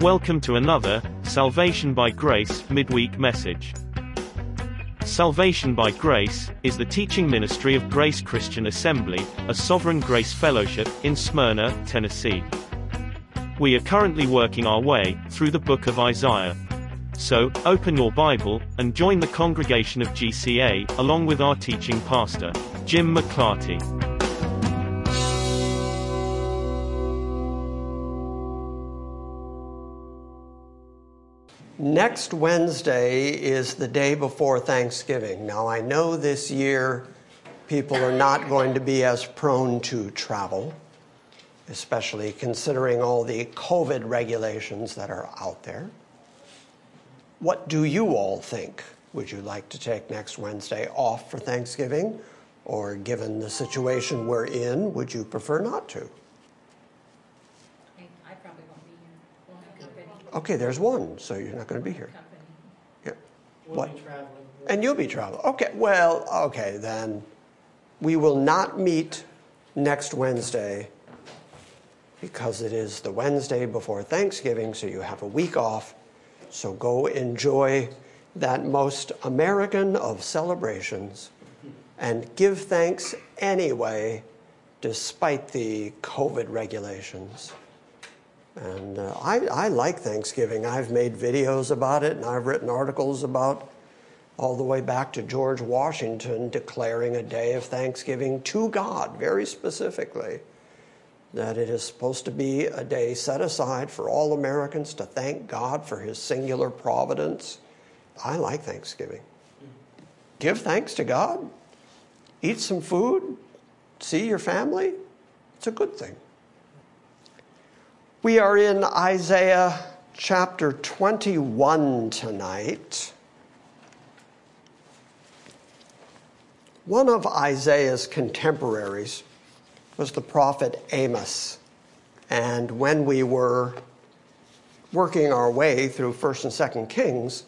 Welcome to another Salvation by Grace midweek message. Salvation by Grace is the teaching ministry of Grace Christian Assembly, a sovereign grace fellowship in Smyrna, Tennessee. We are currently working our way through the book of Isaiah. So, open your Bible and join the congregation of GCA along with our teaching pastor, Jim McClarty. Next Wednesday is the day before Thanksgiving. Now, I know this year people are not going to be as prone to travel, especially considering all the COVID regulations that are out there. What do you all think? Would you like to take next Wednesday off for Thanksgiving? Or, given the situation we're in, would you prefer not to? I probably won't be here. Won't have company. Okay, there's one, so you're not going to be here. Yeah. We'll What? be traveling. And you'll be traveling. Okay, well, okay, then we will not meet next Wednesday because it is the Wednesday before Thanksgiving, so you have a week off. So go enjoy that most American of celebrations and give thanks anyway, despite the COVID regulations. And uh, I, I like Thanksgiving. I've made videos about it and I've written articles about all the way back to George Washington declaring a day of thanksgiving to God, very specifically, that it is supposed to be a day set aside for all Americans to thank God for his singular providence. I like Thanksgiving. Give thanks to God, eat some food, see your family. It's a good thing. We are in Isaiah chapter 21 tonight. One of Isaiah's contemporaries was the prophet Amos. And when we were working our way through 1st and 2nd Kings,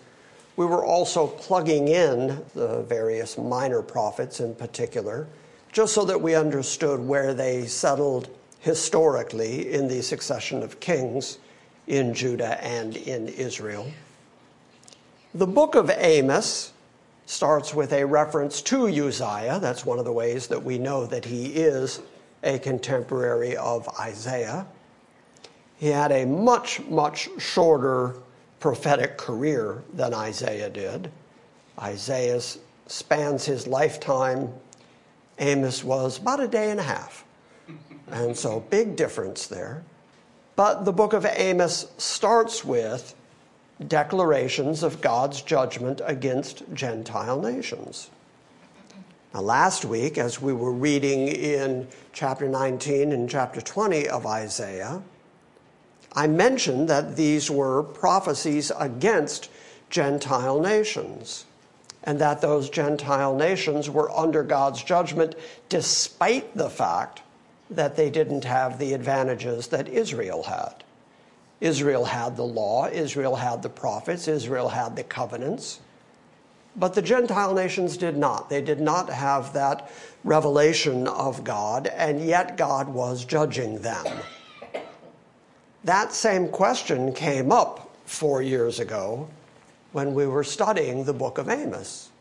we were also plugging in the various minor prophets in particular, just so that we understood where they settled historically in the succession of kings in Judah and in Israel. The book of Amos starts with a reference to Uzziah. That's one of the ways that we know that he is a contemporary of Isaiah. He had a much, much shorter prophetic career than Isaiah did. Isaiah spans his lifetime. Amos was about a day and a half. And so, big difference there. But the book of Amos starts with declarations of God's judgment against Gentile nations. Now, last week, as we were reading in chapter 19 and chapter 20 of Isaiah, I mentioned that these were prophecies against Gentile nations, and that those Gentile nations were under God's judgment despite the fact that they didn't have the advantages that Israel had. Israel had the law, Israel had the prophets, Israel had the covenants. But the Gentile nations did not. They did not have that revelation of God, and yet God was judging them. That same question came up four years ago when we were studying the book of Amos.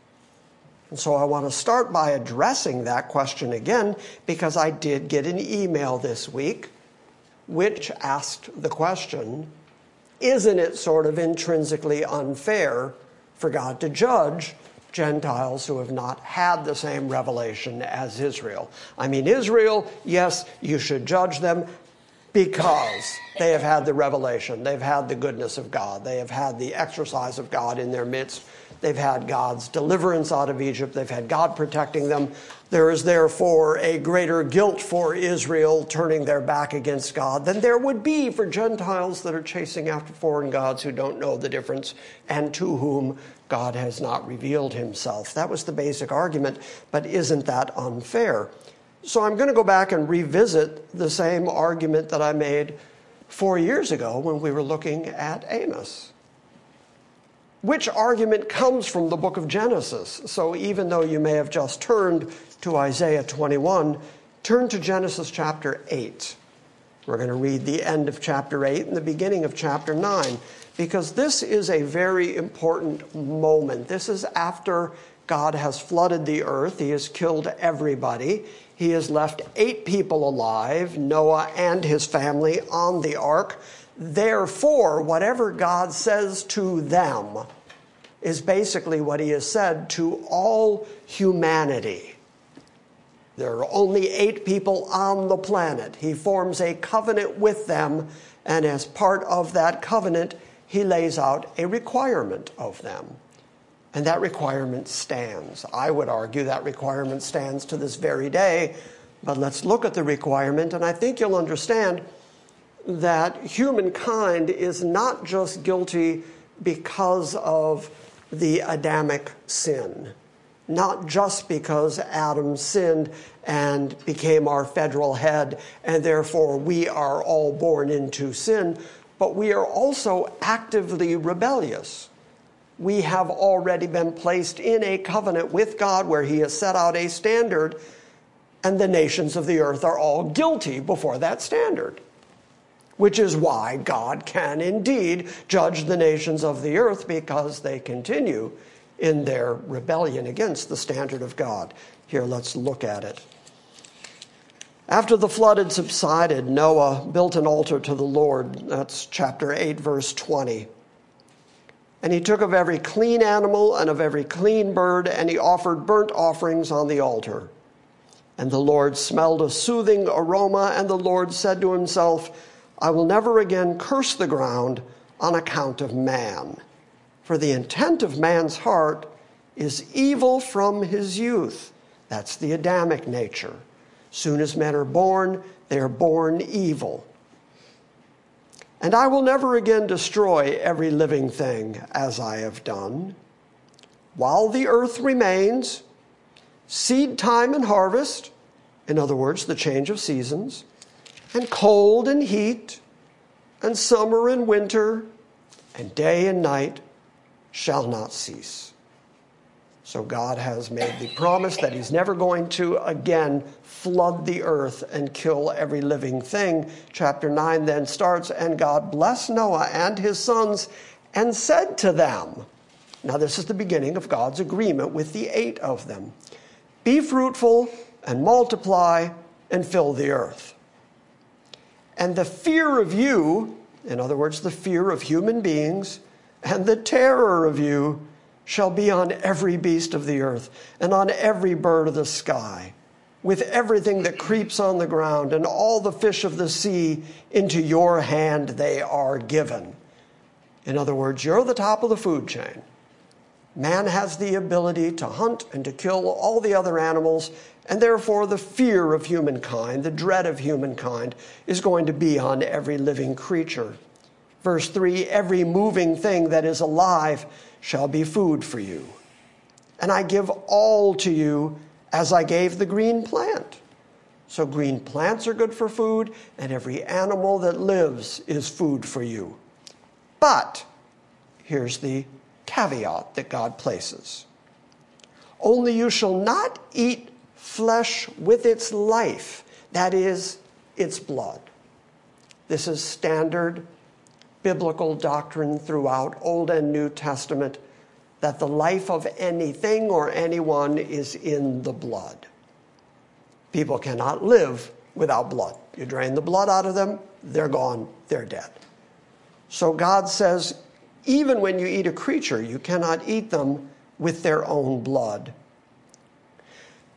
And so I want to start by addressing that question again because I did get an email this week which asked the question Isn't it sort of intrinsically unfair for God to judge Gentiles who have not had the same revelation as Israel? I mean, Israel, yes, you should judge them because they have had the revelation, they've had the goodness of God, they have had the exercise of God in their midst, they've had God's deliverance out of Egypt, they've had God protecting them. There is therefore a greater guilt for Israel turning their back against God than there would be for Gentiles that are chasing after foreign gods who don't know the difference and to whom God has not revealed himself. That was the basic argument, but isn't that unfair? So I'm going to go back and revisit the same argument that I made four years ago when we were looking at Amos. Which argument comes from the book of Genesis? So even though you may have just turned to Isaiah 21, turn to Genesis chapter 8. We're going to read the end of chapter 8 and the beginning of chapter 9 because this is a very important moment. This is after God has flooded the earth, He has killed everybody. He has left eight people alive, Noah and his family, on the ark. Therefore, whatever God says to them is basically what He has said to all humanity. There are only eight people on the planet. He forms a covenant with them, and as part of that covenant, he lays out a requirement of them. And that requirement stands. I would argue that requirement stands to this very day, but let's look at the requirement, and I think you'll understand that humankind is not just guilty because of the Adamic sin not just because Adam sinned and became our federal head, and therefore we are all born into sin, but we are also actively rebellious. We have already been placed in a covenant with God where He has set out a standard, and the nations of the earth are all guilty before that standard. Which is why God can indeed judge the nations of the earth because they continue in their rebellion against the standard of God. Here, let's look at it. After the flood had subsided, Noah built an altar to the Lord. That's chapter 8, verse 20. And he took of every clean animal and of every clean bird, and he offered burnt offerings on the altar. And the Lord smelled a soothing aroma, and the Lord said to himself, I will never again curse the ground on account of man for the intent of man's heart is evil from his youth. That's the Adamic nature. Soon as men are born, they are born evil. And I will never again destroy every living thing as I have done. While the earth remains, seed time and harvest, in other words, the change of seasons, and cold and heat, and summer and winter, and day and night shall not cease. So God has made the promise that He's never going to again flood the earth and kill every living thing. Chapter 9 then starts, and God blessed Noah and his sons and said to them, Now, this is the beginning of God's agreement with the eight of them Be fruitful and multiply and fill the earth. And the fear of you, in other words, the fear of human beings, and the terror of you shall be on every beast of the earth and on every bird of the sky, with everything that creeps on the ground and all the fish of the sea into your hand they are given. In other words, you're the top of the food chain. Man has the ability to hunt and to kill all the other animals, and therefore the fear of humankind, the dread of humankind, is going to be on every living creature. Verse 3 Every moving thing that is alive shall be food for you. And I give all to you as I gave the green plant. So, green plants are good for food, and every animal that lives is food for you. But here's the caveat that God places only you shall not eat flesh with its life, that is, its blood. This is standard biblical doctrine throughout Old and New Testament that the life of anything or anyone is in the blood. People cannot live without blood. You drain the blood out of them, they're gone, they're dead. So God says, even when you eat a creature, you cannot eat them with their own blood.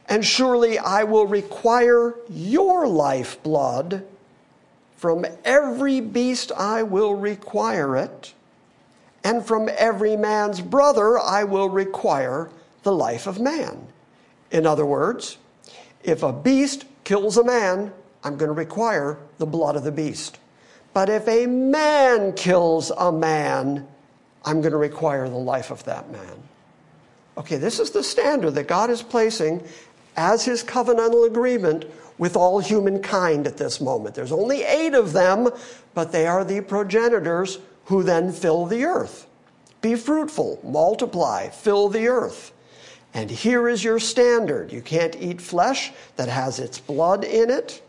And surely I will require your lifeblood from every beast I will require it, and from every man's brother I will require the life of man. In other words, if a beast kills a man, I'm going to require the blood of the beast. But if a man kills a man, I'm going to require the life of that man. Okay, this is the standard that God is placing as his covenantal agreement with all humankind at this moment. There's only eight of them, but they are the progenitors who then fill the earth. Be fruitful, multiply, fill the earth. And here is your standard you can't eat flesh that has its blood in it.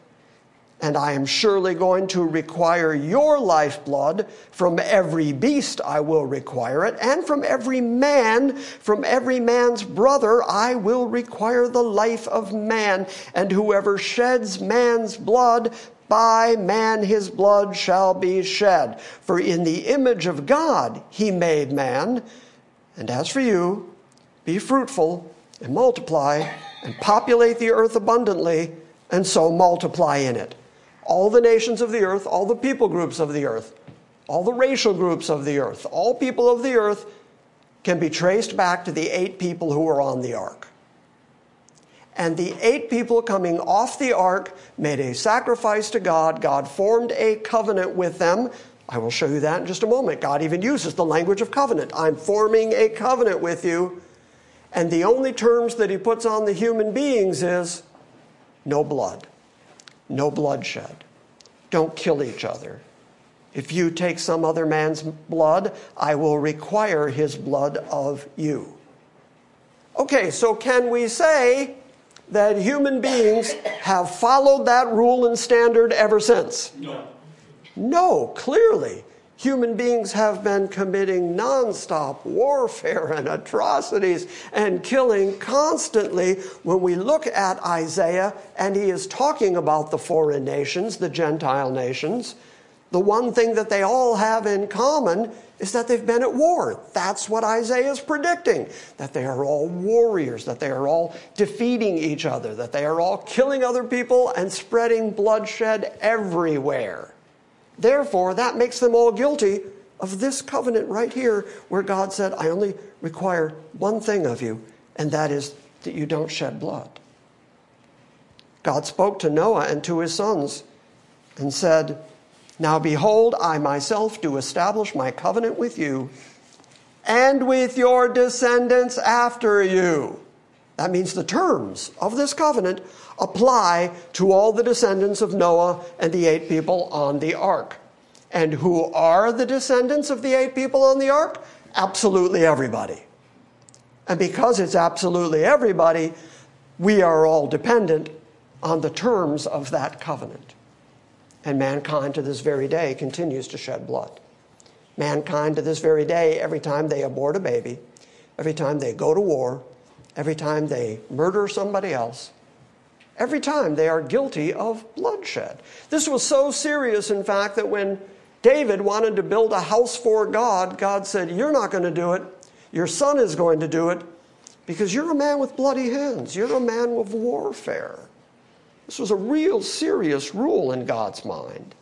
And I am surely going to require your lifeblood. From every beast I will require it, and from every man, from every man's brother, I will require the life of man. And whoever sheds man's blood, by man his blood shall be shed. For in the image of God he made man. And as for you, be fruitful and multiply and populate the earth abundantly, and so multiply in it all the nations of the earth, all the people groups of the earth, all the racial groups of the earth, all people of the earth can be traced back to the eight people who were on the ark. And the eight people coming off the ark made a sacrifice to God. God formed a covenant with them. I will show you that in just a moment. God even uses the language of covenant. I'm forming a covenant with you. And the only terms that he puts on the human beings is no blood no bloodshed. Don't kill each other. If you take some other man's blood, I will require his blood of you. Okay, so can we say that human beings have followed that rule and standard ever since? No. No, clearly human beings have been committing nonstop warfare and atrocities and killing constantly. When we look at Isaiah, and he is talking about the foreign nations, the Gentile nations, the one thing that they all have in common is that they've been at war. That's what Isaiah is predicting that they are all warriors, that they are all defeating each other, that they are all killing other people and spreading bloodshed everywhere. Therefore, that makes them all guilty of this covenant right here, where God said, I only require one thing of you, and that is that you don't shed blood. God spoke to Noah and to his sons and said, Now behold, I myself do establish my covenant with you and with your descendants after you. That means the terms of this covenant apply to all the descendants of Noah and the eight people on the ark. And who are the descendants of the eight people on the ark? Absolutely everybody. And because it's absolutely everybody, we are all dependent on the terms of that covenant. And mankind to this very day continues to shed blood. Mankind to this very day, every time they abort a baby, every time they go to war, every time they murder somebody else, every time they are guilty of bloodshed. This was so serious, in fact, that when David wanted to build a house for God, God said, You're not going to do it. Your son is going to do it because you're a man with bloody hands. You're a man of warfare. This was a real serious rule in God's mind.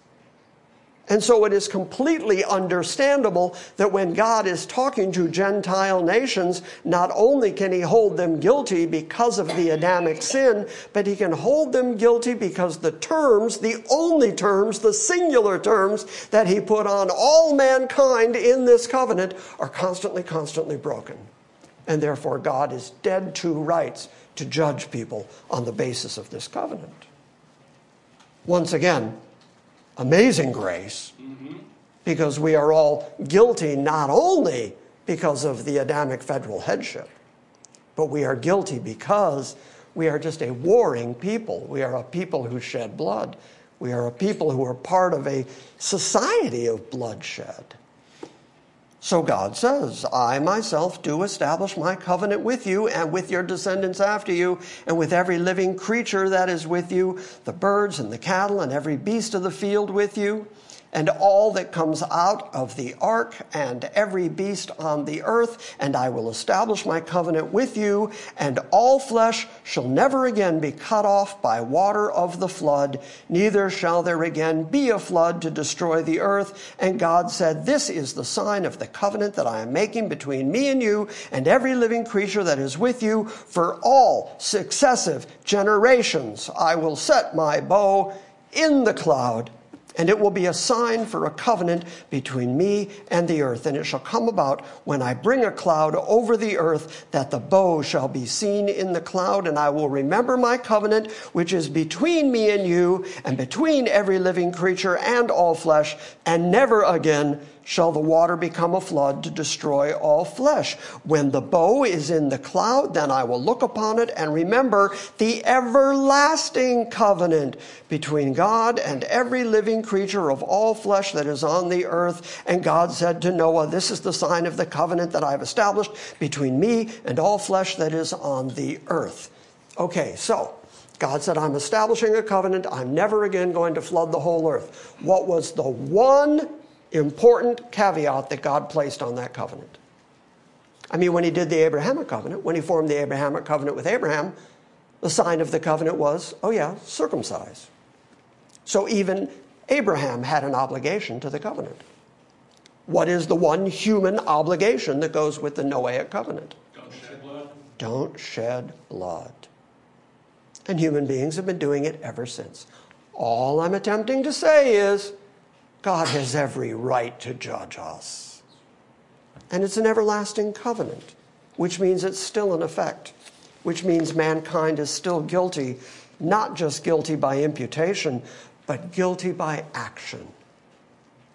And so it is completely understandable that when God is talking to Gentile nations, not only can he hold them guilty because of the Adamic sin, but he can hold them guilty because the terms, the only terms, the singular terms that he put on all mankind in this covenant are constantly, constantly broken. And therefore, God is dead to rights to judge people on the basis of this covenant. Once again, amazing grace because we are all guilty not only because of the Adamic federal headship, but we are guilty because we are just a warring people. We are a people who shed blood. We are a people who are part of a society of bloodshed. So God says, I myself do establish my covenant with you and with your descendants after you, and with every living creature that is with you, the birds and the cattle and every beast of the field with you and all that comes out of the ark, and every beast on the earth, and I will establish my covenant with you, and all flesh shall never again be cut off by water of the flood, neither shall there again be a flood to destroy the earth. And God said, This is the sign of the covenant that I am making between me and you, and every living creature that is with you, for all successive generations I will set my bow in the cloud and it will be a sign for a covenant between me and the earth. And it shall come about when I bring a cloud over the earth that the bow shall be seen in the cloud. And I will remember my covenant, which is between me and you, and between every living creature and all flesh, and never again shall the water become a flood to destroy all flesh. When the bow is in the cloud, then I will look upon it and remember the everlasting covenant between God and every living creature of all flesh that is on the earth. And God said to Noah, This is the sign of the covenant that I have established between me and all flesh that is on the earth. Okay, so God said, I'm establishing a covenant. I'm never again going to flood the whole earth. What was the one important caveat that God placed on that covenant? I mean, when he did the Abrahamic covenant, when he formed the Abrahamic covenant with Abraham, the sign of the covenant was, oh yeah, circumcise. So even Abraham had an obligation to the covenant. What is the one human obligation that goes with the Noahic covenant? Don't shed blood. Don't shed blood. And human beings have been doing it ever since. All I'm attempting to say is God has every right to judge us. And it's an everlasting covenant, which means it's still in effect, which means mankind is still guilty, not just guilty by imputation, but guilty by action.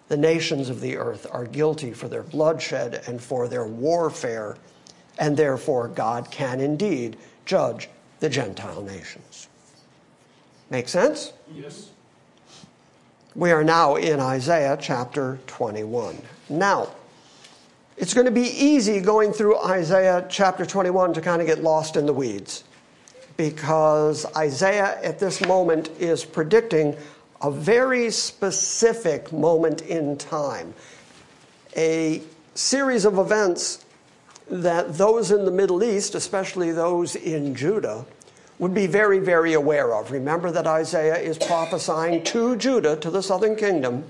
The nations of the earth are guilty for their bloodshed and for their warfare, and therefore God can indeed judge the Gentile nations. Make sense? Yes. We are now in Isaiah chapter 21. Now, it's going to be easy going through Isaiah chapter 21 to kind of get lost in the weeds because Isaiah at this moment is predicting a very specific moment in time, a series of events that those in the Middle East, especially those in Judah, would be very, very aware of. Remember that Isaiah is prophesying to Judah, to the southern kingdom,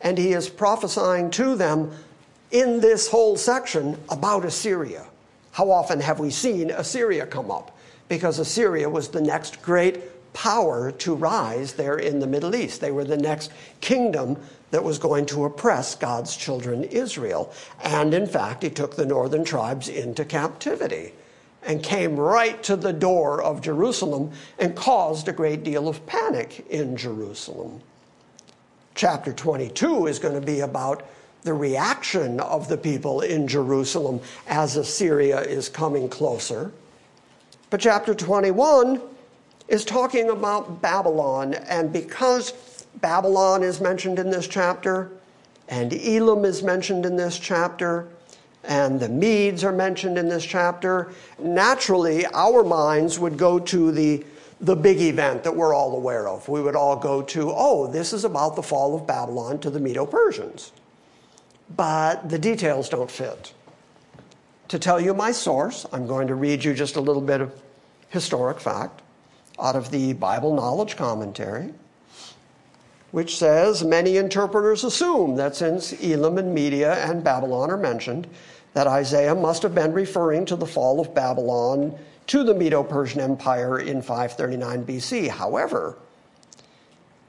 and he is prophesying to them in this whole section about Assyria. How often have we seen Assyria come up? Because Assyria was the next great power to rise there in the Middle East. They were the next kingdom that was going to oppress God's children, Israel. And in fact, he took the northern tribes into captivity and came right to the door of Jerusalem and caused a great deal of panic in Jerusalem. Chapter 22 is going to be about the reaction of the people in Jerusalem as Assyria is coming closer. But chapter 21 is talking about Babylon, and because Babylon is mentioned in this chapter, and Elam is mentioned in this chapter, and the Medes are mentioned in this chapter, naturally our minds would go to the, the big event that we're all aware of. We would all go to, oh, this is about the fall of Babylon to the Medo Persians. But the details don't fit. To tell you my source, I'm going to read you just a little bit of historic fact out of the Bible Knowledge Commentary which says many interpreters assume that since Elam and Media and Babylon are mentioned, that Isaiah must have been referring to the fall of Babylon to the Medo Persian Empire in 539 BC. However,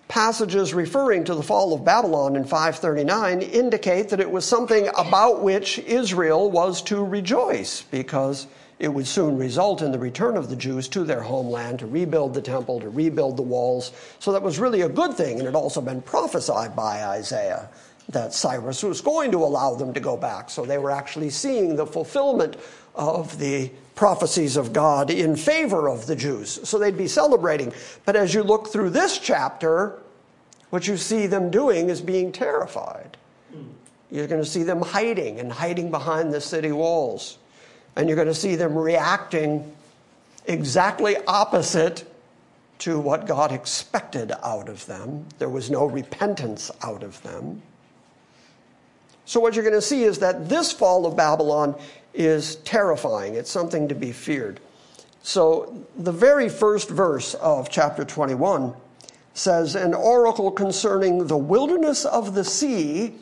passages referring to the fall of Babylon in 539 indicate that it was something about which Israel was to rejoice because it would soon result in the return of the Jews to their homeland to rebuild the temple, to rebuild the walls. So that was really a good thing, and it had also been prophesied by Isaiah that Cyrus was going to allow them to go back. So they were actually seeing the fulfillment of the prophecies of God in favor of the Jews. So they'd be celebrating. But as you look through this chapter, what you see them doing is being terrified. You're going to see them hiding and hiding behind the city walls. And you're going to see them reacting exactly opposite to what God expected out of them. There was no repentance out of them. So, what you're going to see is that this fall of Babylon is terrifying. It's something to be feared. So, the very first verse of chapter 21 says, An oracle concerning the wilderness of the sea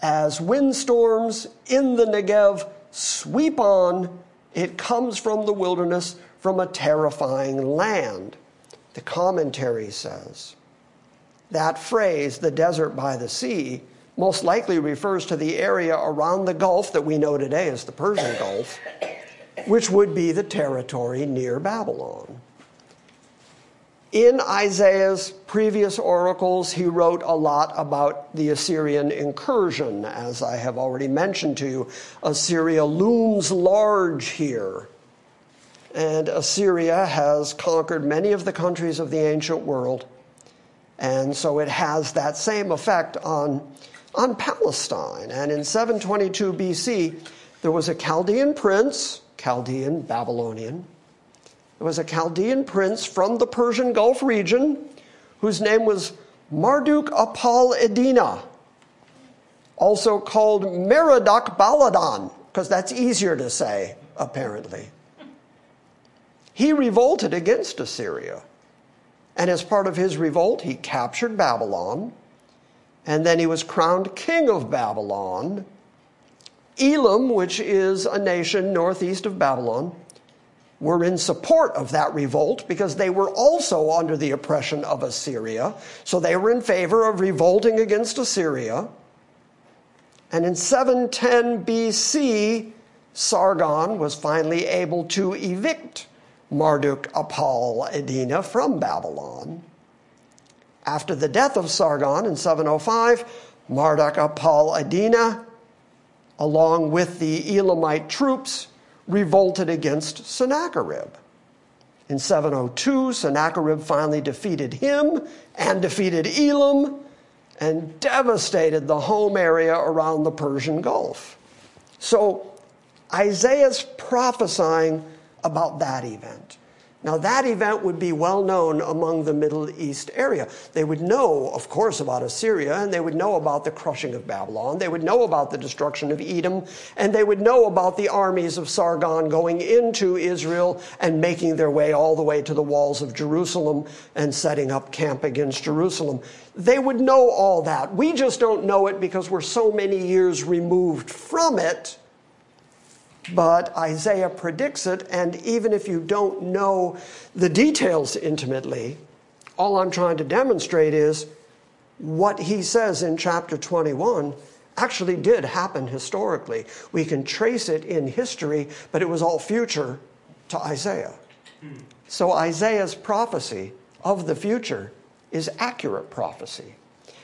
as windstorms in the Negev sweep on, it comes from the wilderness from a terrifying land. The commentary says that phrase, the desert by the sea, most likely refers to the area around the Gulf that we know today as the Persian Gulf, which would be the territory near Babylon. In Isaiah's previous oracles, he wrote a lot about the Assyrian incursion. As I have already mentioned to you, Assyria looms large here. And Assyria has conquered many of the countries of the ancient world. And so it has that same effect on, on Palestine. And in 722 BC, there was a Chaldean prince, Chaldean, Babylonian, there was a Chaldean prince from the Persian Gulf region whose name was Marduk Apal Edina, also called Merodach Baladan, because that's easier to say, apparently. He revolted against Assyria. And as part of his revolt, he captured Babylon. And then he was crowned king of Babylon. Elam, which is a nation northeast of Babylon, were in support of that revolt because they were also under the oppression of Assyria. So they were in favor of revolting against Assyria. And in 710 BC, Sargon was finally able to evict Marduk Apal Edina from Babylon. After the death of Sargon in 705, Marduk Apal Edina, along with the Elamite troops, revolted against Sennacherib. In 702, Sennacherib finally defeated him and defeated Elam and devastated the home area around the Persian Gulf. So Isaiah's prophesying about that event. Now, that event would be well known among the Middle East area. They would know, of course, about Assyria, and they would know about the crushing of Babylon. They would know about the destruction of Edom, and they would know about the armies of Sargon going into Israel and making their way all the way to the walls of Jerusalem and setting up camp against Jerusalem. They would know all that. We just don't know it because we're so many years removed from it but Isaiah predicts it, and even if you don't know the details intimately, all I'm trying to demonstrate is what he says in chapter 21 actually did happen historically. We can trace it in history, but it was all future to Isaiah. So Isaiah's prophecy of the future is accurate prophecy.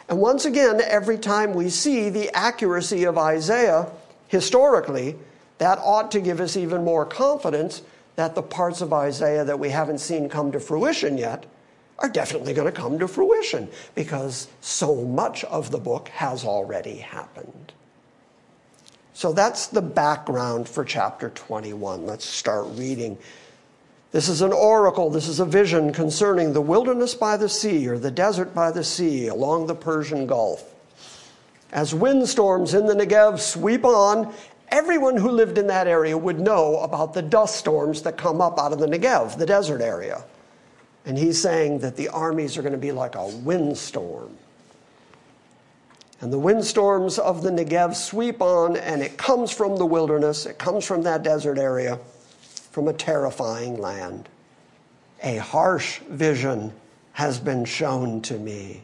And once again, every time we see the accuracy of Isaiah historically, that ought to give us even more confidence that the parts of Isaiah that we haven't seen come to fruition yet are definitely going to come to fruition because so much of the book has already happened. So that's the background for chapter 21. Let's start reading. This is an oracle, this is a vision concerning the wilderness by the sea or the desert by the sea along the Persian Gulf. As windstorms in the Negev sweep on everyone who lived in that area would know about the dust storms that come up out of the Negev, the desert area. And he's saying that the armies are going to be like a windstorm. And the windstorms of the Negev sweep on, and it comes from the wilderness, it comes from that desert area, from a terrifying land. A harsh vision has been shown to me.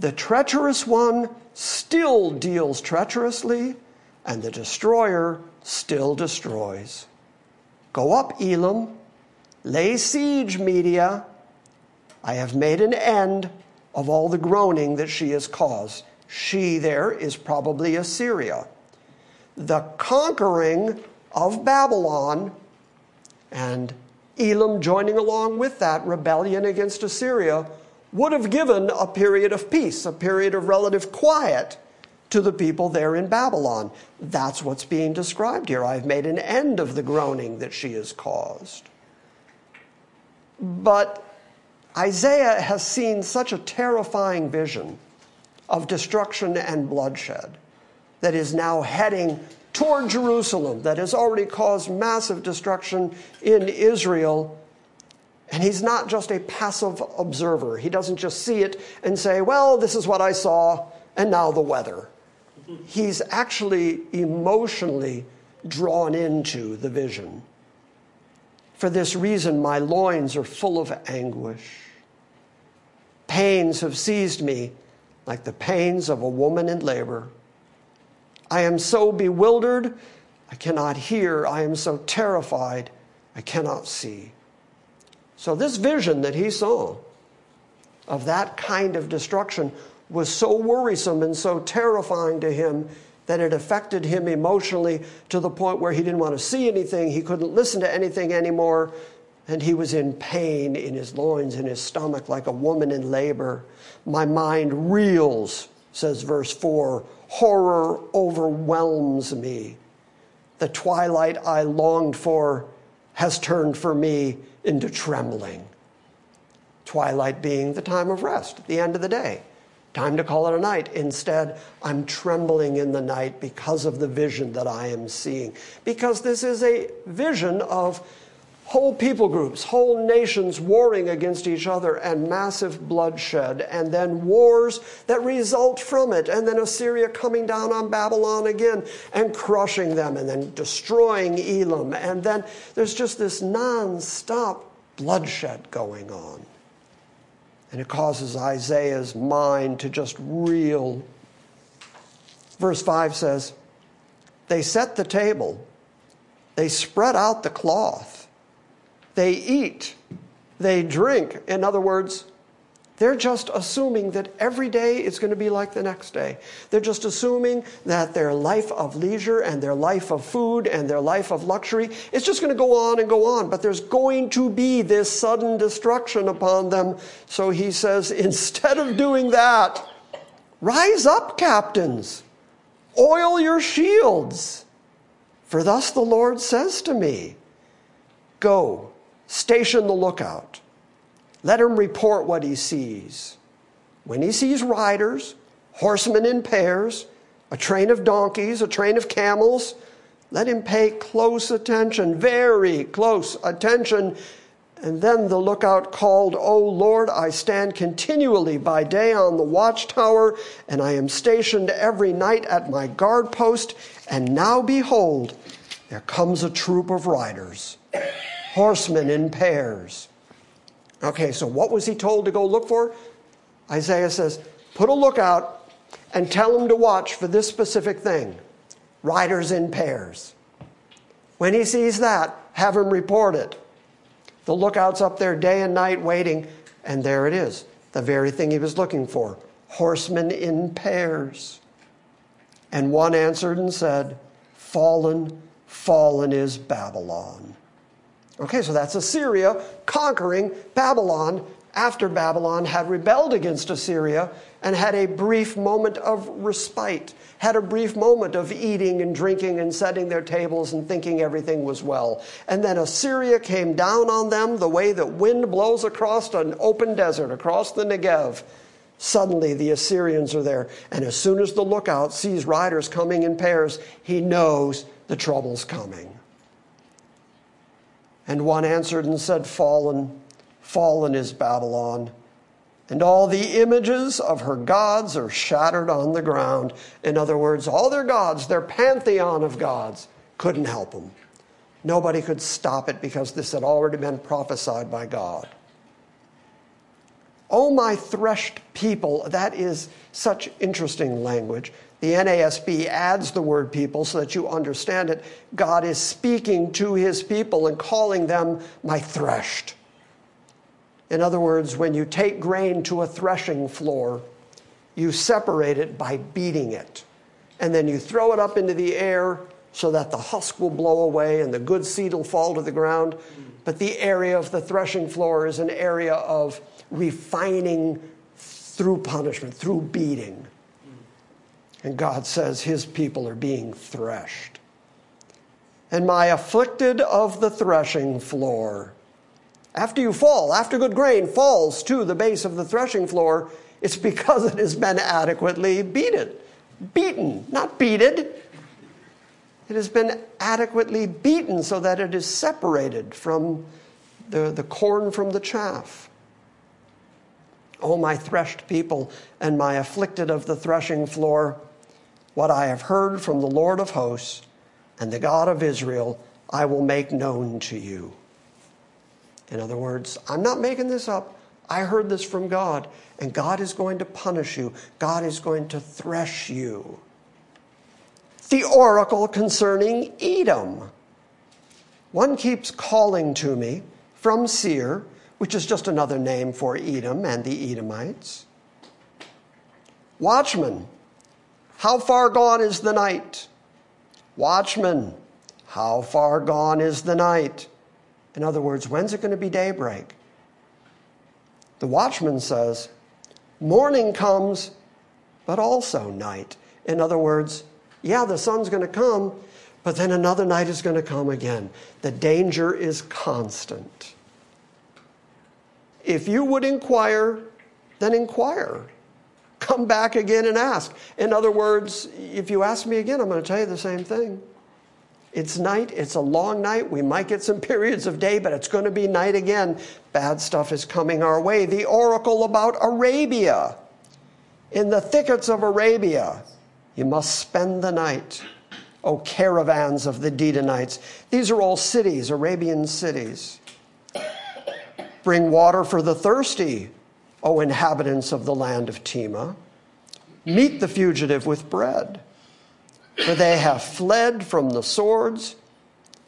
The treacherous one still deals treacherously and the destroyer still destroys. Go up, Elam, lay siege, Media. I have made an end of all the groaning that she has caused. She there is probably Assyria. The conquering of Babylon and Elam joining along with that rebellion against Assyria would have given a period of peace, a period of relative quiet to the people there in Babylon. That's what's being described here. I've made an end of the groaning that she has caused. But Isaiah has seen such a terrifying vision of destruction and bloodshed that is now heading toward Jerusalem, that has already caused massive destruction in Israel. And he's not just a passive observer. He doesn't just see it and say, well, this is what I saw, and now the weather he's actually emotionally drawn into the vision. For this reason, my loins are full of anguish. Pains have seized me like the pains of a woman in labor. I am so bewildered, I cannot hear. I am so terrified, I cannot see. So, this vision that he saw of that kind of destruction was so worrisome and so terrifying to him that it affected him emotionally to the point where he didn't want to see anything, he couldn't listen to anything anymore, and he was in pain in his loins, in his stomach, like a woman in labor. My mind reels, says verse 4. Horror overwhelms me. The twilight I longed for has turned for me into trembling. Twilight being the time of rest, the end of the day. Time to call it a night. Instead, I'm trembling in the night because of the vision that I am seeing. Because this is a vision of whole people groups, whole nations warring against each other, and massive bloodshed, and then wars that result from it, and then Assyria coming down on Babylon again and crushing them, and then destroying Elam, and then there's just this non stop bloodshed going on. And it causes Isaiah's mind to just reel. Verse 5 says, They set the table, they spread out the cloth, they eat, they drink. In other words, they're just assuming that every day is going to be like the next day. They're just assuming that their life of leisure and their life of food and their life of luxury is just going to go on and go on. But there's going to be this sudden destruction upon them. So he says, instead of doing that, rise up, captains, oil your shields. For thus the Lord says to me, Go, station the lookout let him report what he sees. When he sees riders, horsemen in pairs, a train of donkeys, a train of camels, let him pay close attention, very close attention. And then the lookout called, O Lord, I stand continually by day on the watchtower, and I am stationed every night at my guard post. And now behold, there comes a troop of riders, horsemen in pairs. Okay, so what was he told to go look for? Isaiah says, put a lookout and tell him to watch for this specific thing riders in pairs. When he sees that, have him report it. The lookout's up there day and night waiting, and there it is the very thing he was looking for horsemen in pairs. And one answered and said, Fallen, fallen is Babylon. Okay, so that's Assyria conquering Babylon after Babylon had rebelled against Assyria and had a brief moment of respite, had a brief moment of eating and drinking and setting their tables and thinking everything was well. And then Assyria came down on them the way that wind blows across an open desert, across the Negev. Suddenly the Assyrians are there. And as soon as the lookout sees riders coming in pairs, he knows the trouble's coming. And one answered and said, Fallen, fallen is Babylon. And all the images of her gods are shattered on the ground. In other words, all their gods, their pantheon of gods, couldn't help them. Nobody could stop it because this had already been prophesied by God. Oh, my threshed people, that is such interesting language. The NASB adds the word people so that you understand it. God is speaking to his people and calling them my threshed. In other words, when you take grain to a threshing floor, you separate it by beating it. And then you throw it up into the air so that the husk will blow away and the good seed will fall to the ground. But the area of the threshing floor is an area of refining through punishment, through beating. And God says his people are being threshed. And my afflicted of the threshing floor. After you fall, after good grain falls to the base of the threshing floor, it's because it has been adequately beaten. Beaten, not beated. It has been adequately beaten so that it is separated from the, the corn from the chaff. O my threshed people and my afflicted of the threshing floor, what I have heard from the Lord of hosts and the God of Israel, I will make known to you. In other words, I'm not making this up. I heard this from God, and God is going to punish you. God is going to thresh you. The oracle concerning Edom. One keeps calling to me from Seir which is just another name for Edom and the Edomites. Watchman, how far gone is the night? Watchman, how far gone is the night? In other words, when's it going to be daybreak? The watchman says, Morning comes, but also night. In other words, yeah, the sun's going to come, but then another night is going to come again. The danger is constant. If you would inquire, then inquire. Come back again and ask. In other words, if you ask me again, I'm going to tell you the same thing. It's night, it's a long night. We might get some periods of day, but it's going to be night again. Bad stuff is coming our way. The oracle about Arabia. In the thickets of Arabia, you must spend the night. O caravans of the Dedanites. These are all cities, Arabian cities. Bring water for the thirsty, O inhabitants of the land of Tema. Meet the fugitive with bread, for they have fled from the swords,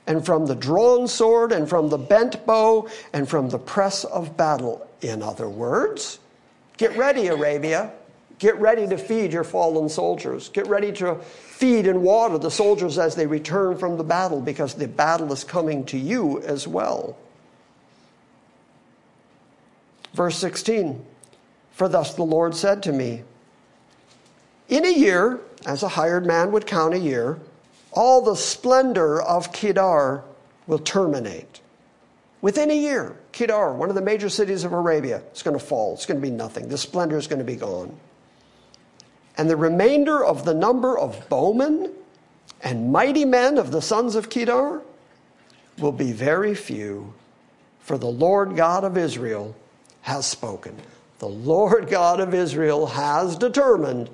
and from the drawn sword, and from the bent bow, and from the press of battle. In other words, get ready, Arabia. Get ready to feed your fallen soldiers. Get ready to feed and water the soldiers as they return from the battle because the battle is coming to you as well. Verse 16 For thus the Lord said to me, In a year, as a hired man would count a year, all the splendor of Kedar will terminate. Within a year, Kedar, one of the major cities of Arabia, is going to fall. It's going to be nothing. The splendor is going to be gone. And the remainder of the number of bowmen and mighty men of the sons of Kedar will be very few, for the Lord God of Israel has spoken. The Lord God of Israel has determined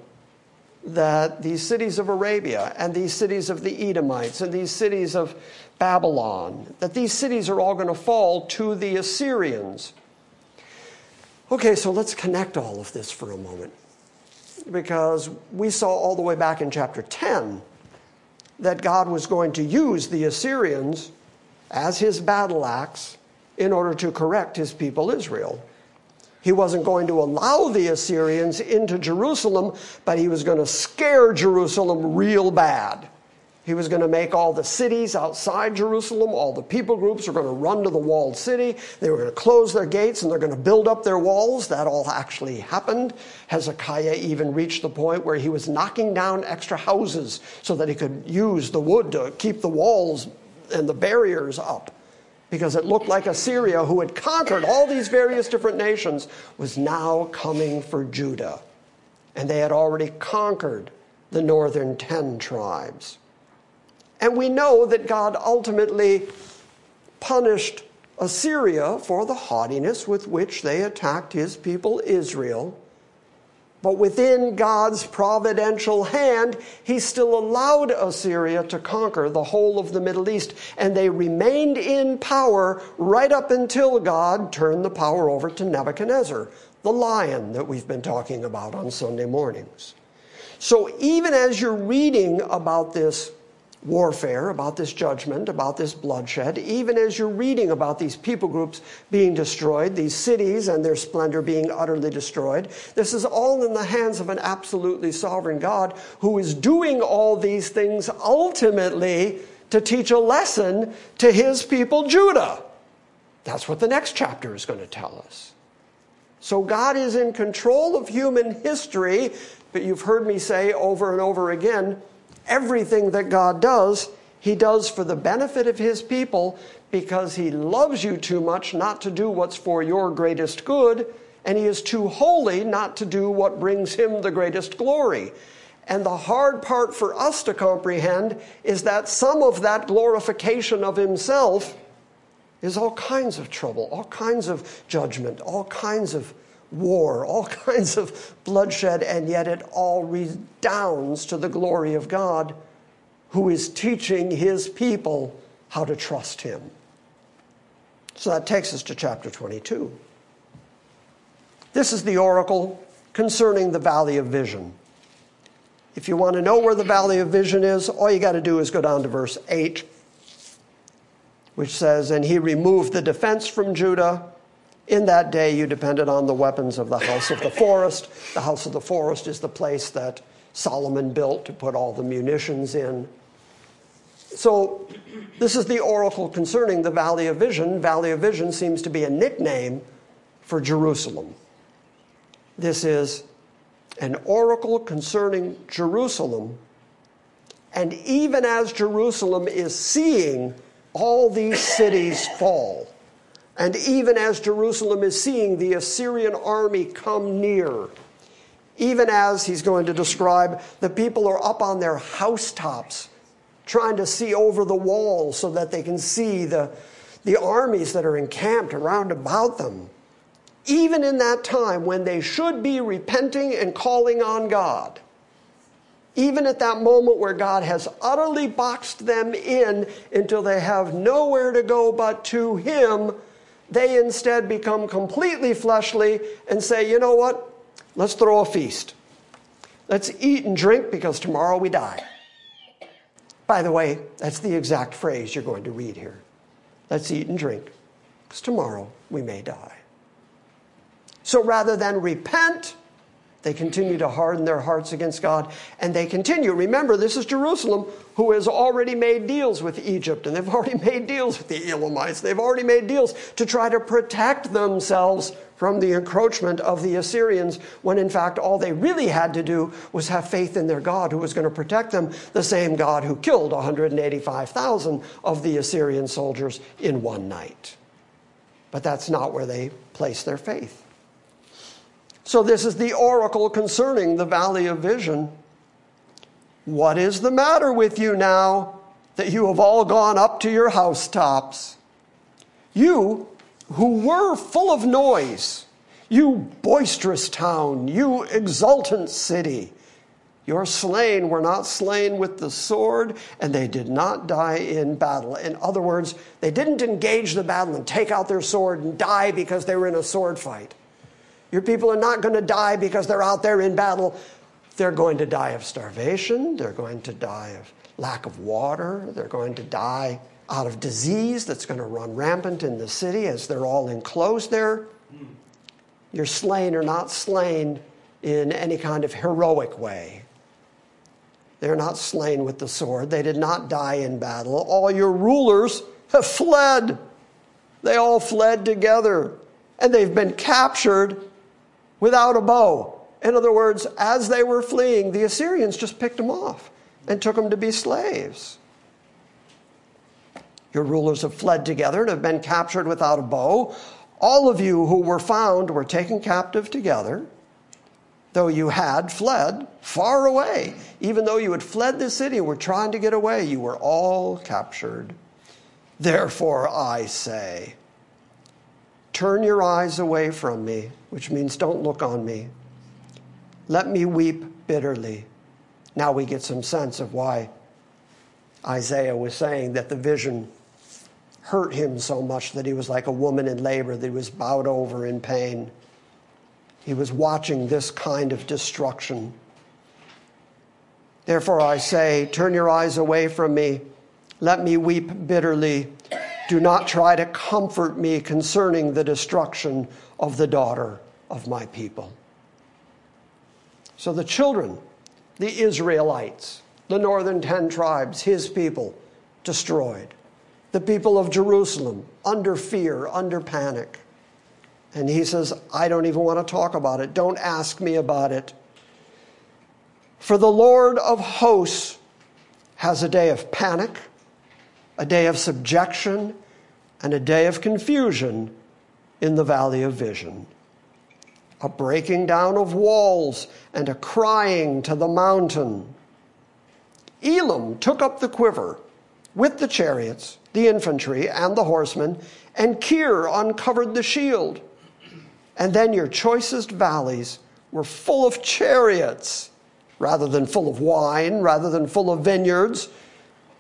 that these cities of Arabia and these cities of the Edomites and these cities of Babylon, that these cities are all going to fall to the Assyrians. Okay, so let's connect all of this for a moment. Because we saw all the way back in chapter 10 that God was going to use the Assyrians as his battle axe in order to correct his people Israel. He wasn't going to allow the Assyrians into Jerusalem, but he was going to scare Jerusalem real bad. He was going to make all the cities outside Jerusalem, all the people groups are going to run to the walled city. They were going to close their gates and they're going to build up their walls. That all actually happened. Hezekiah even reached the point where he was knocking down extra houses so that he could use the wood to keep the walls and the barriers up because it looked like Assyria, who had conquered all these various different nations, was now coming for Judah. And they had already conquered the northern 10 tribes. And we know that God ultimately punished Assyria for the haughtiness with which they attacked his people Israel. But within God's providential hand, he still allowed Assyria to conquer the whole of the Middle East. And they remained in power right up until God turned the power over to Nebuchadnezzar, the lion that we've been talking about on Sunday mornings. So even as you're reading about this warfare, about this judgment, about this bloodshed, even as you're reading about these people groups being destroyed, these cities and their splendor being utterly destroyed. This is all in the hands of an absolutely sovereign God who is doing all these things ultimately to teach a lesson to his people, Judah. That's what the next chapter is going to tell us. So God is in control of human history, but you've heard me say over and over again Everything that God does, He does for the benefit of His people because He loves you too much not to do what's for your greatest good, and He is too holy not to do what brings Him the greatest glory. And the hard part for us to comprehend is that some of that glorification of Himself is all kinds of trouble, all kinds of judgment, all kinds of war, all kinds of bloodshed, and yet it all redounds to the glory of God who is teaching his people how to trust him. So that takes us to chapter 22. This is the oracle concerning the valley of vision. If you want to know where the valley of vision is, all you got to do is go down to verse 8, which says, And he removed the defense from Judah In that day, you depended on the weapons of the house of the forest. The house of the forest is the place that Solomon built to put all the munitions in. So, this is the oracle concerning the Valley of Vision. Valley of Vision seems to be a nickname for Jerusalem. This is an oracle concerning Jerusalem. And even as Jerusalem is seeing all these cities fall, and even as Jerusalem is seeing the Assyrian army come near, even as he's going to describe the people are up on their housetops trying to see over the walls so that they can see the, the armies that are encamped around about them. Even in that time when they should be repenting and calling on God, even at that moment where God has utterly boxed them in until they have nowhere to go but to Him, they instead become completely fleshly and say, you know what? Let's throw a feast. Let's eat and drink because tomorrow we die. By the way, that's the exact phrase you're going to read here. Let's eat and drink because tomorrow we may die. So rather than repent, they continue to harden their hearts against God, and they continue. Remember, this is Jerusalem who has already made deals with Egypt, and they've already made deals with the Elamites. They've already made deals to try to protect themselves from the encroachment of the Assyrians, when in fact all they really had to do was have faith in their God who was going to protect them, the same God who killed 185,000 of the Assyrian soldiers in one night. But that's not where they place their faith. So, this is the oracle concerning the valley of vision. What is the matter with you now that you have all gone up to your housetops? You who were full of noise, you boisterous town, you exultant city, your slain were not slain with the sword, and they did not die in battle. In other words, they didn't engage the battle and take out their sword and die because they were in a sword fight. Your people are not going to die because they're out there in battle. They're going to die of starvation. They're going to die of lack of water. They're going to die out of disease that's going to run rampant in the city as they're all enclosed there. Your slain are not slain in any kind of heroic way. They're not slain with the sword. They did not die in battle. All your rulers have fled. They all fled together. And they've been captured without a bow. In other words, as they were fleeing, the Assyrians just picked them off and took them to be slaves. Your rulers have fled together and have been captured without a bow. All of you who were found were taken captive together, though you had fled far away. Even though you had fled the city and were trying to get away, you were all captured. Therefore, I say, Turn your eyes away from me, which means don't look on me. Let me weep bitterly. Now we get some sense of why Isaiah was saying that the vision hurt him so much that he was like a woman in labor, that he was bowed over in pain. He was watching this kind of destruction. Therefore, I say, turn your eyes away from me. Let me weep bitterly. Do not try to comfort me concerning the destruction of the daughter of my people. So the children, the Israelites, the northern ten tribes, his people, destroyed. The people of Jerusalem, under fear, under panic. And he says, I don't even want to talk about it. Don't ask me about it. For the Lord of hosts has a day of panic a day of subjection, and a day of confusion in the valley of vision. A breaking down of walls and a crying to the mountain. Elam took up the quiver with the chariots, the infantry, and the horsemen, and Kir uncovered the shield. And then your choicest valleys were full of chariots rather than full of wine, rather than full of vineyards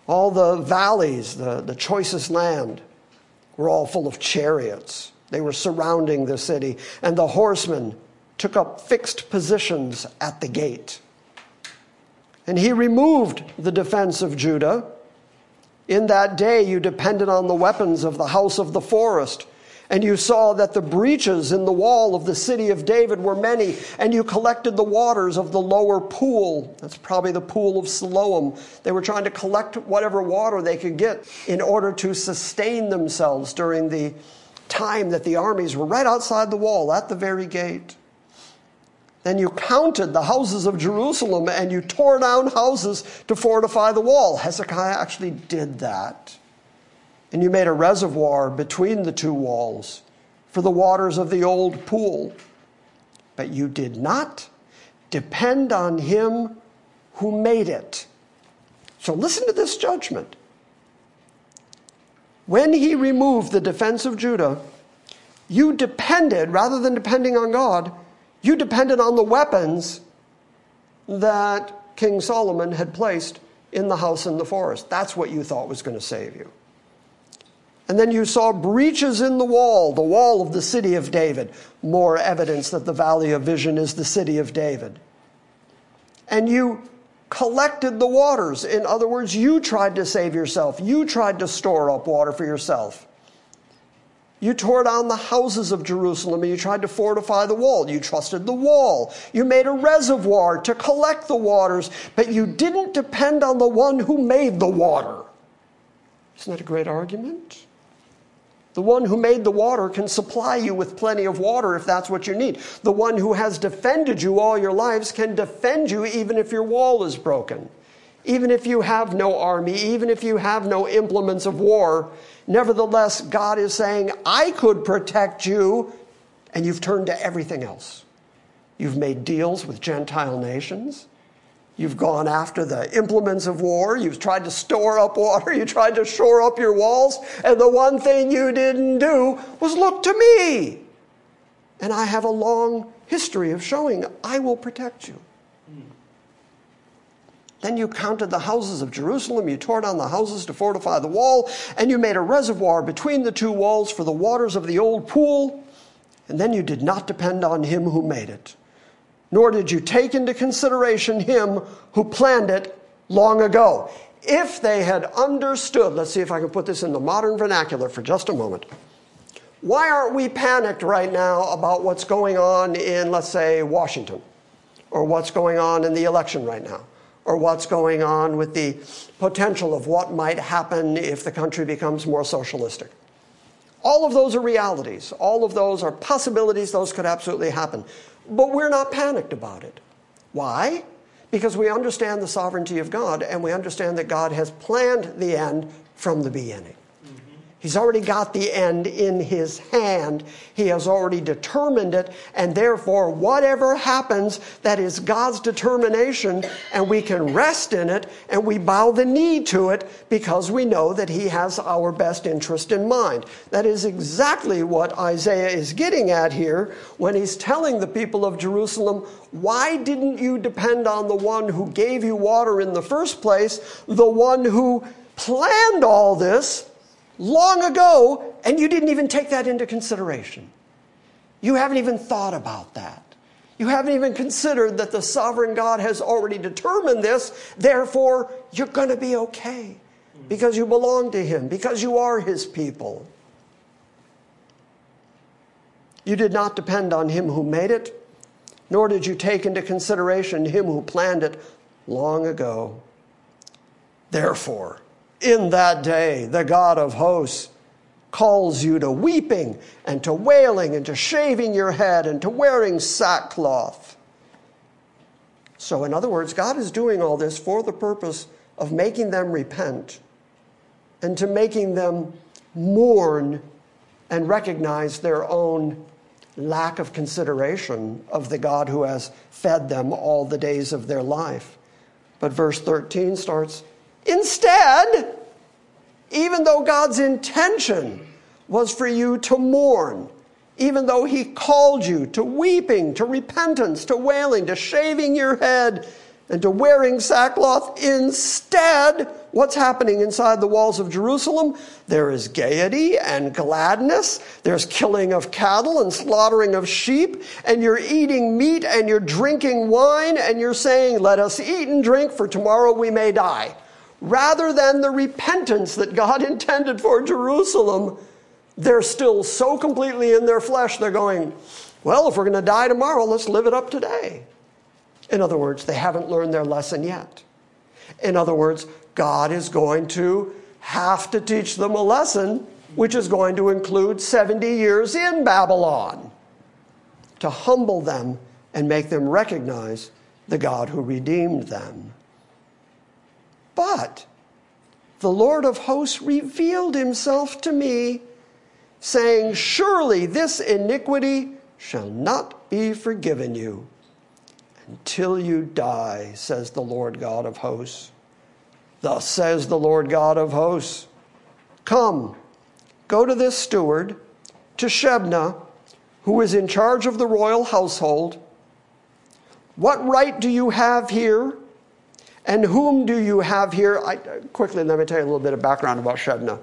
all the valleys, the, the choicest land, were all full of chariots. They were surrounding the city, and the horsemen took up fixed positions at the gate. And he removed the defense of Judah. In that day, you depended on the weapons of the house of the forest, And you saw that the breaches in the wall of the city of David were many, and you collected the waters of the lower pool. That's probably the pool of Siloam. They were trying to collect whatever water they could get in order to sustain themselves during the time that the armies were right outside the wall at the very gate. Then you counted the houses of Jerusalem and you tore down houses to fortify the wall. Hezekiah actually did that. And you made a reservoir between the two walls for the waters of the old pool. But you did not depend on him who made it. So listen to this judgment. When he removed the defense of Judah, you depended, rather than depending on God, you depended on the weapons that King Solomon had placed in the house in the forest. That's what you thought was going to save you. And then you saw breaches in the wall, the wall of the city of David. More evidence that the Valley of Vision is the city of David. And you collected the waters. In other words, you tried to save yourself. You tried to store up water for yourself. You tore down the houses of Jerusalem and you tried to fortify the wall. You trusted the wall. You made a reservoir to collect the waters, but you didn't depend on the one who made the water. Isn't that a great argument? The one who made the water can supply you with plenty of water if that's what you need. The one who has defended you all your lives can defend you even if your wall is broken. Even if you have no army, even if you have no implements of war, nevertheless, God is saying, I could protect you, and you've turned to everything else. You've made deals with Gentile nations. You've gone after the implements of war. You've tried to store up water. You tried to shore up your walls. And the one thing you didn't do was look to me. And I have a long history of showing I will protect you. Then you counted the houses of Jerusalem. You tore down the houses to fortify the wall. And you made a reservoir between the two walls for the waters of the old pool. And then you did not depend on him who made it nor did you take into consideration him who planned it long ago. If they had understood, let's see if I can put this in the modern vernacular for just a moment. Why aren't we panicked right now about what's going on in, let's say, Washington, or what's going on in the election right now, or what's going on with the potential of what might happen if the country becomes more socialistic? All of those are realities. All of those are possibilities. Those could absolutely happen. But we're not panicked about it. Why? Because we understand the sovereignty of God and we understand that God has planned the end from the beginning. He's already got the end in his hand. He has already determined it, and therefore, whatever happens, that is God's determination, and we can rest in it, and we bow the knee to it because we know that he has our best interest in mind. That is exactly what Isaiah is getting at here when he's telling the people of Jerusalem, Why didn't you depend on the one who gave you water in the first place, the one who planned all this? Long ago, and you didn't even take that into consideration. You haven't even thought about that. You haven't even considered that the sovereign God has already determined this, therefore, you're going to be okay because you belong to Him, because you are His people. You did not depend on Him who made it, nor did you take into consideration Him who planned it long ago. Therefore, in that day, the God of hosts calls you to weeping and to wailing and to shaving your head and to wearing sackcloth. So, in other words, God is doing all this for the purpose of making them repent and to making them mourn and recognize their own lack of consideration of the God who has fed them all the days of their life. But verse 13 starts Instead, even though God's intention was for you to mourn, even though He called you to weeping, to repentance, to wailing, to shaving your head, and to wearing sackcloth, instead, what's happening inside the walls of Jerusalem? There is gaiety and gladness. There's killing of cattle and slaughtering of sheep. And you're eating meat and you're drinking wine and you're saying, Let us eat and drink, for tomorrow we may die rather than the repentance that God intended for Jerusalem, They're still so completely in their flesh, they're going, well, if we're going to die tomorrow, let's live it up today. In other words, they haven't learned their lesson yet. In other words, God is going to have to teach them a lesson, which is going to include 70 years in Babylon to humble them and make them recognize the God who redeemed them. But the Lord of hosts revealed himself to me, saying, Surely this iniquity shall not be forgiven you until you die, says the Lord God of hosts. Thus says the Lord God of hosts Come, go to this steward, to Shebna, who is in charge of the royal household. What right do you have here? And whom do you have here? I, quickly, let me tell you a little bit of background about Shebna.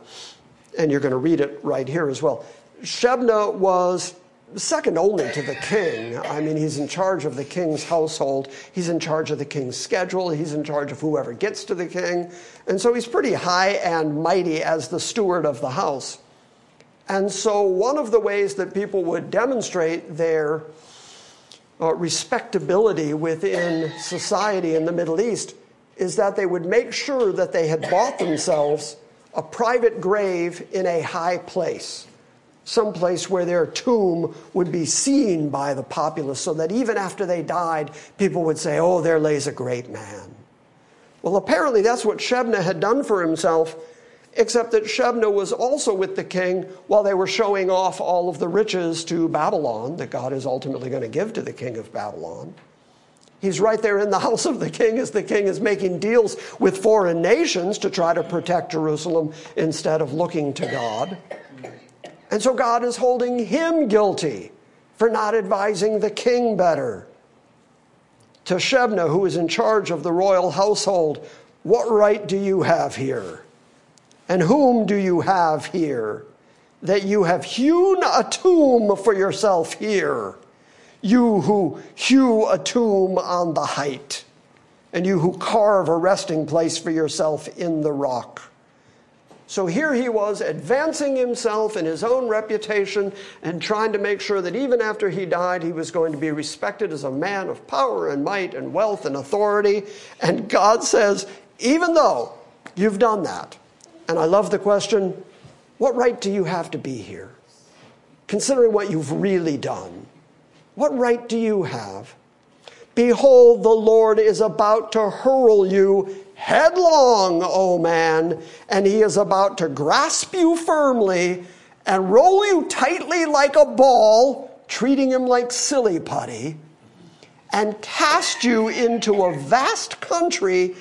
And you're going to read it right here as well. Shebna was second only to the king. I mean, he's in charge of the king's household, he's in charge of the king's schedule, he's in charge of whoever gets to the king. And so he's pretty high and mighty as the steward of the house. And so, one of the ways that people would demonstrate their uh, respectability within society in the Middle East is that they would make sure that they had bought themselves a private grave in a high place someplace where their tomb would be seen by the populace, so that even after they died, people would say, Oh, there lays a great man. Well, apparently that's what Shebna had done for himself, except that Shebna was also with the king while they were showing off all of the riches to Babylon that God is ultimately going to give to the king of Babylon. He's right there in the house of the king as the king is making deals with foreign nations to try to protect Jerusalem instead of looking to God. And so God is holding him guilty for not advising the king better. To Shebna, who is in charge of the royal household, what right do you have here? And whom do you have here? That you have hewn a tomb for yourself here. You who hew a tomb on the height, and you who carve a resting place for yourself in the rock. So here he was advancing himself in his own reputation and trying to make sure that even after he died, he was going to be respected as a man of power and might and wealth and authority. And God says, even though you've done that, and I love the question, what right do you have to be here? Considering what you've really done, what right do you have? Behold, the Lord is about to hurl you headlong, O man, and he is about to grasp you firmly and roll you tightly like a ball, treating him like silly putty, and cast you into a vast country,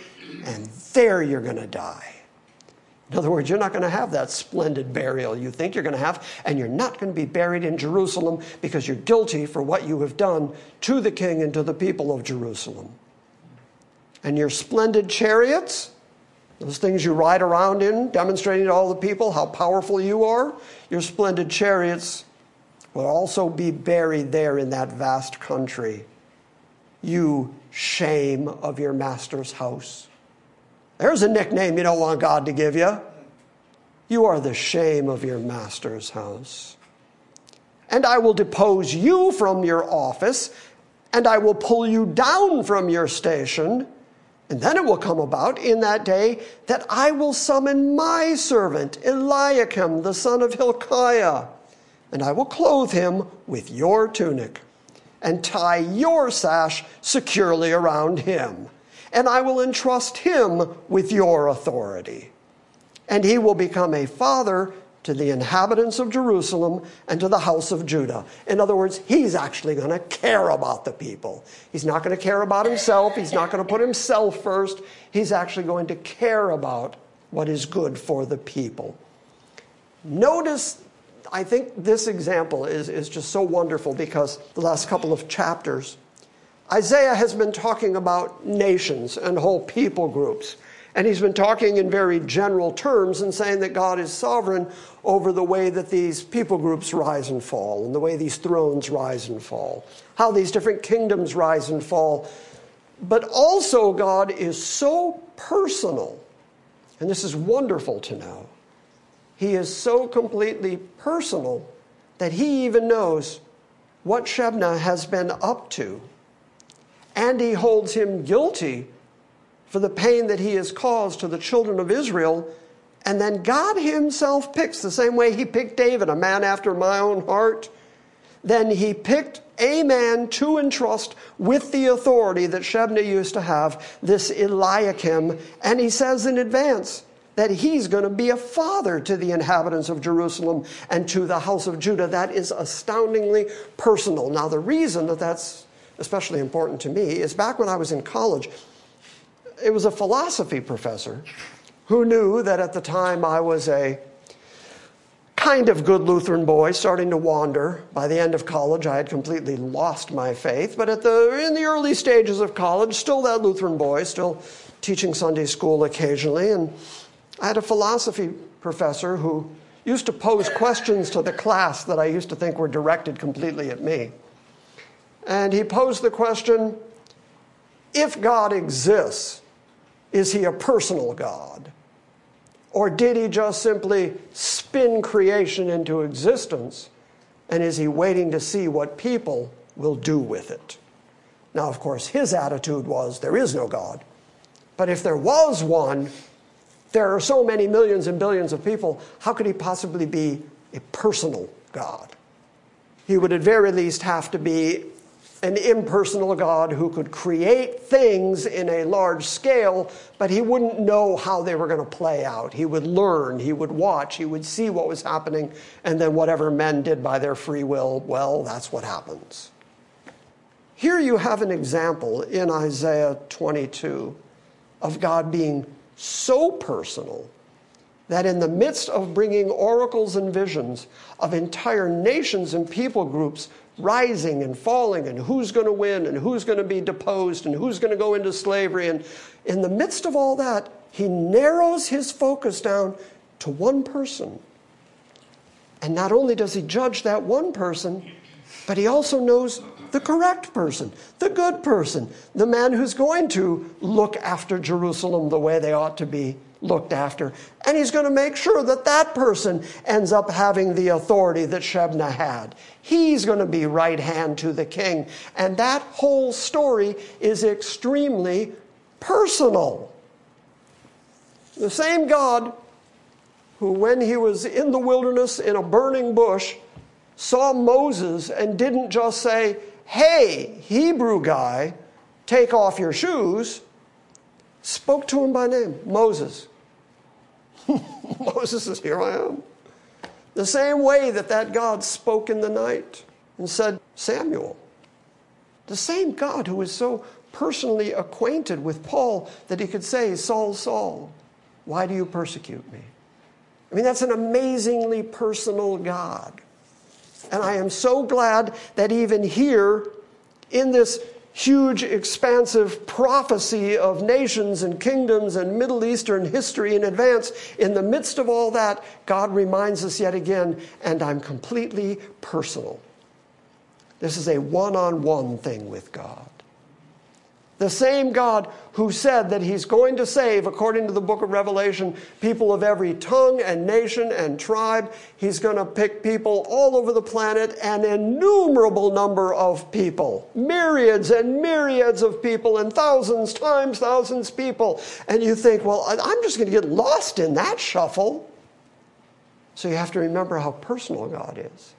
and there you're going to die. In other words, you're not going to have that splendid burial you think you're going to have, and you're not going to be buried in Jerusalem because you're guilty for what you have done to the king and to the people of Jerusalem and your splendid chariots, those things you ride around in, demonstrating to all the people how powerful you are, your splendid chariots will also be buried there in that vast country. You shame of your master's house. There's a nickname you don't want God to give you. You are the shame of your master's house. And I will depose you from your office, and I will pull you down from your station and then it will come about in that day that I will summon my servant Eliakim, the son of Hilkiah, and I will clothe him with your tunic and tie your sash securely around him. And I will entrust him with your authority. And he will become a father to the inhabitants of Jerusalem and to the house of Judah. In other words, he's actually going to care about the people. He's not going to care about himself. He's not going to put himself first. He's actually going to care about what is good for the people. Notice, I think this example is, is just so wonderful because the last couple of chapters, Isaiah has been talking about nations and whole people groups. And he's been talking in very general terms and saying that God is sovereign over the way that these people groups rise and fall, and the way these thrones rise and fall, how these different kingdoms rise and fall. But also, God is so personal, and this is wonderful to know. he is so completely personal that he even knows what Shebna has been up to. And he holds him guilty for the pain that he has caused to the children of Israel. And then God himself picks, the same way he picked David, a man after my own heart. Then he picked a man to entrust with the authority that Shebna used to have, this Eliakim. And he says in advance, that he's going to be a father to the inhabitants of Jerusalem and to the house of Judah. That is astoundingly personal. Now, the reason that that's especially important to me is back when I was in college, it was a philosophy professor who knew that at the time I was a kind of good Lutheran boy starting to wander. By the end of college, I had completely lost my faith, but at the, in the early stages of college, still that Lutheran boy, still teaching Sunday school occasionally. And I had a philosophy professor who used to pose questions to the class that I used to think were directed completely at me. And he posed the question if God exists, is he a personal God? Or did he just simply spin creation into existence? And is he waiting to see what people will do with it? Now, of course, his attitude was there is no God. But if there was one, there are so many millions and billions of people. How could he possibly be a personal God? He would at very least have to be an impersonal God who could create things in a large scale, but he wouldn't know how they were going to play out. He would learn, he would watch, he would see what was happening, and then whatever men did by their free will, well, that's what happens. Here you have an example in Isaiah 22 of God being so personal that in the midst of bringing oracles and visions of entire nations and people groups rising and falling and who's going to win and who's going to be deposed and who's going to go into slavery and in the midst of all that he narrows his focus down to one person. And not only does he judge that one person but he also knows the correct person, the good person, the man who's going to look after Jerusalem the way they ought to be looked after. And he's going to make sure that that person ends up having the authority that Shebna had. He's going to be right hand to the king. And that whole story is extremely personal. The same God who, when he was in the wilderness in a burning bush, saw Moses and didn't just say, Hey, Hebrew guy, take off your shoes, spoke to him by name Moses. Moses says, Here I am. The same way that that God spoke in the night and said, Samuel. The same God who is so personally acquainted with Paul that he could say, Saul, Saul, why do you persecute me? I mean, that's an amazingly personal God. And I am so glad that even here, in this huge, expansive prophecy of nations and kingdoms and Middle Eastern history in advance, in the midst of all that, God reminds us yet again, and I'm completely personal. This is a one on one thing with God. The same God who said that he's going to save, according to the book of Revelation, people of every tongue and nation and tribe. He's going to pick people all over the planet, an innumerable number of people, myriads and myriads of people, and thousands times thousands of people. And you think, well, I'm just going to get lost in that shuffle. So you have to remember how personal God is.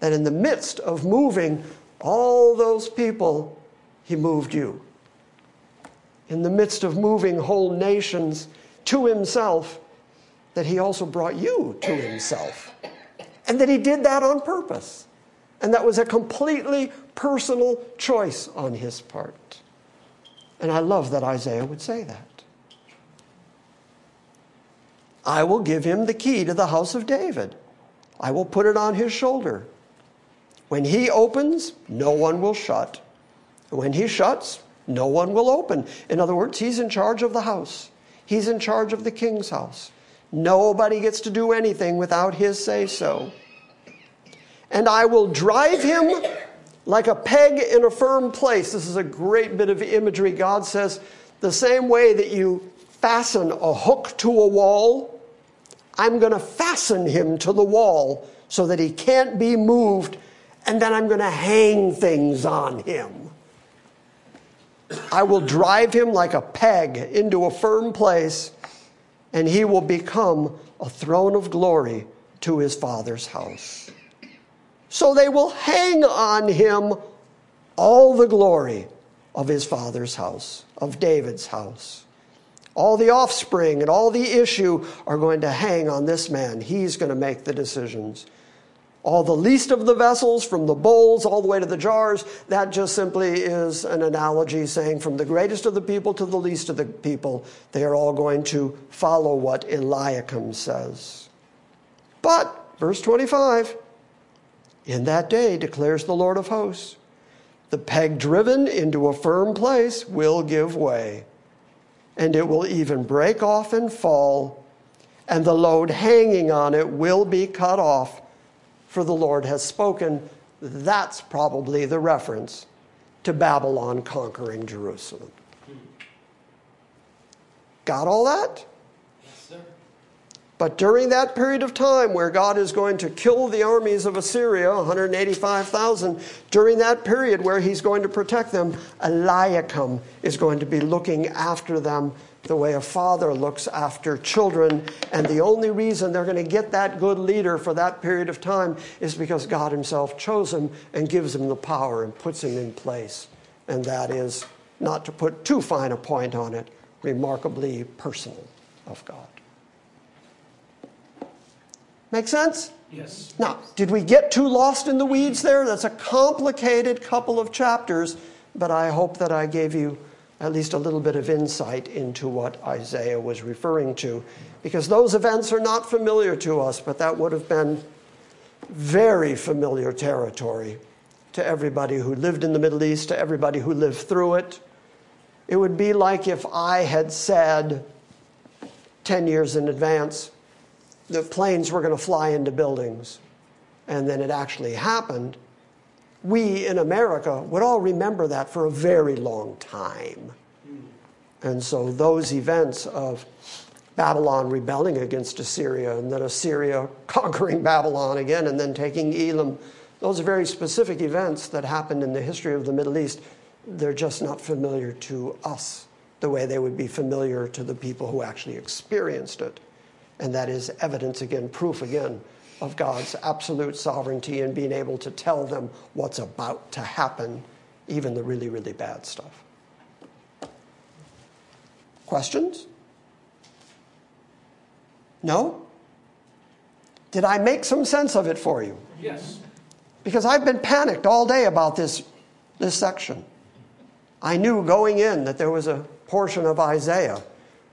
That in the midst of moving all those people, he moved you in the midst of moving whole nations to himself, that he also brought you to himself. And that he did that on purpose. And that was a completely personal choice on his part. And I love that Isaiah would say that. I will give him the key to the house of David. I will put it on his shoulder. When he opens, no one will shut. When he shuts, no one will open. In other words, he's in charge of the house, he's in charge of the king's house. Nobody gets to do anything without his say so. And I will drive him like a peg in a firm place. This is a great bit of imagery. God says, the same way that you fasten a hook to a wall, I'm going to fasten him to the wall so that he can't be moved, and then I'm going to hang things on him. I will drive him like a peg into a firm place, and he will become a throne of glory to his father's house. So they will hang on him all the glory of his father's house, of David's house. All the offspring and all the issue are going to hang on this man. He's going to make the decisions. All the least of the vessels, from the bowls all the way to the jars, that just simply is an analogy saying from the greatest of the people to the least of the people, they are all going to follow what Eliakim says. But, verse 25, in that day declares the Lord of hosts, the peg driven into a firm place will give way, and it will even break off and fall, and the load hanging on it will be cut off, for the Lord has spoken. That's probably the reference to Babylon conquering Jerusalem. Got all that? Yes, sir. But during that period of time where God is going to kill the armies of Assyria, 185,000, during that period where he's going to protect them, Eliakim is going to be looking after them the way a father looks after children. And the only reason they're going to get that good leader for that period of time is because God himself chose him and gives him the power and puts him in place. And that is, not to put too fine a point on it, remarkably personal of God. Make sense? Yes. Now, did we get too lost in the weeds there? That's a complicated couple of chapters, but I hope that I gave you at least a little bit of insight into what Isaiah was referring to, because those events are not familiar to us, but that would have been very familiar territory to everybody who lived in the Middle East, to everybody who lived through it. It would be like if I had said 10 years in advance, that planes were going to fly into buildings, and then it actually happened, we in America would all remember that for a very long time. And so those events of Babylon rebelling against Assyria, and then Assyria conquering Babylon again, and then taking Elam, those are very specific events that happened in the history of the Middle East. They're just not familiar to us the way they would be familiar to the people who actually experienced it. And that is evidence again, proof again, of God's absolute sovereignty and being able to tell them what's about to happen, even the really, really bad stuff. Questions? No? Did I make some sense of it for you? Yes. Because I've been panicked all day about this, this section. I knew going in that there was a portion of Isaiah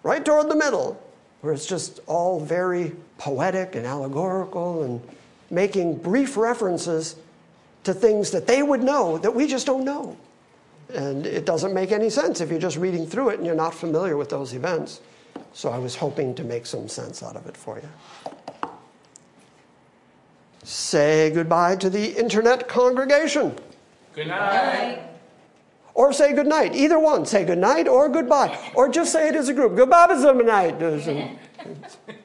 right toward the middle where it's just all very poetic and allegorical and making brief references to things that they would know that we just don't know. And it doesn't make any sense if you're just reading through it and you're not familiar with those events. So I was hoping to make some sense out of it for you. Say goodbye to the internet congregation. Good night. Or say good night. Either one. Say good night or goodbye. Or just say it as a group. Goodbye, good night.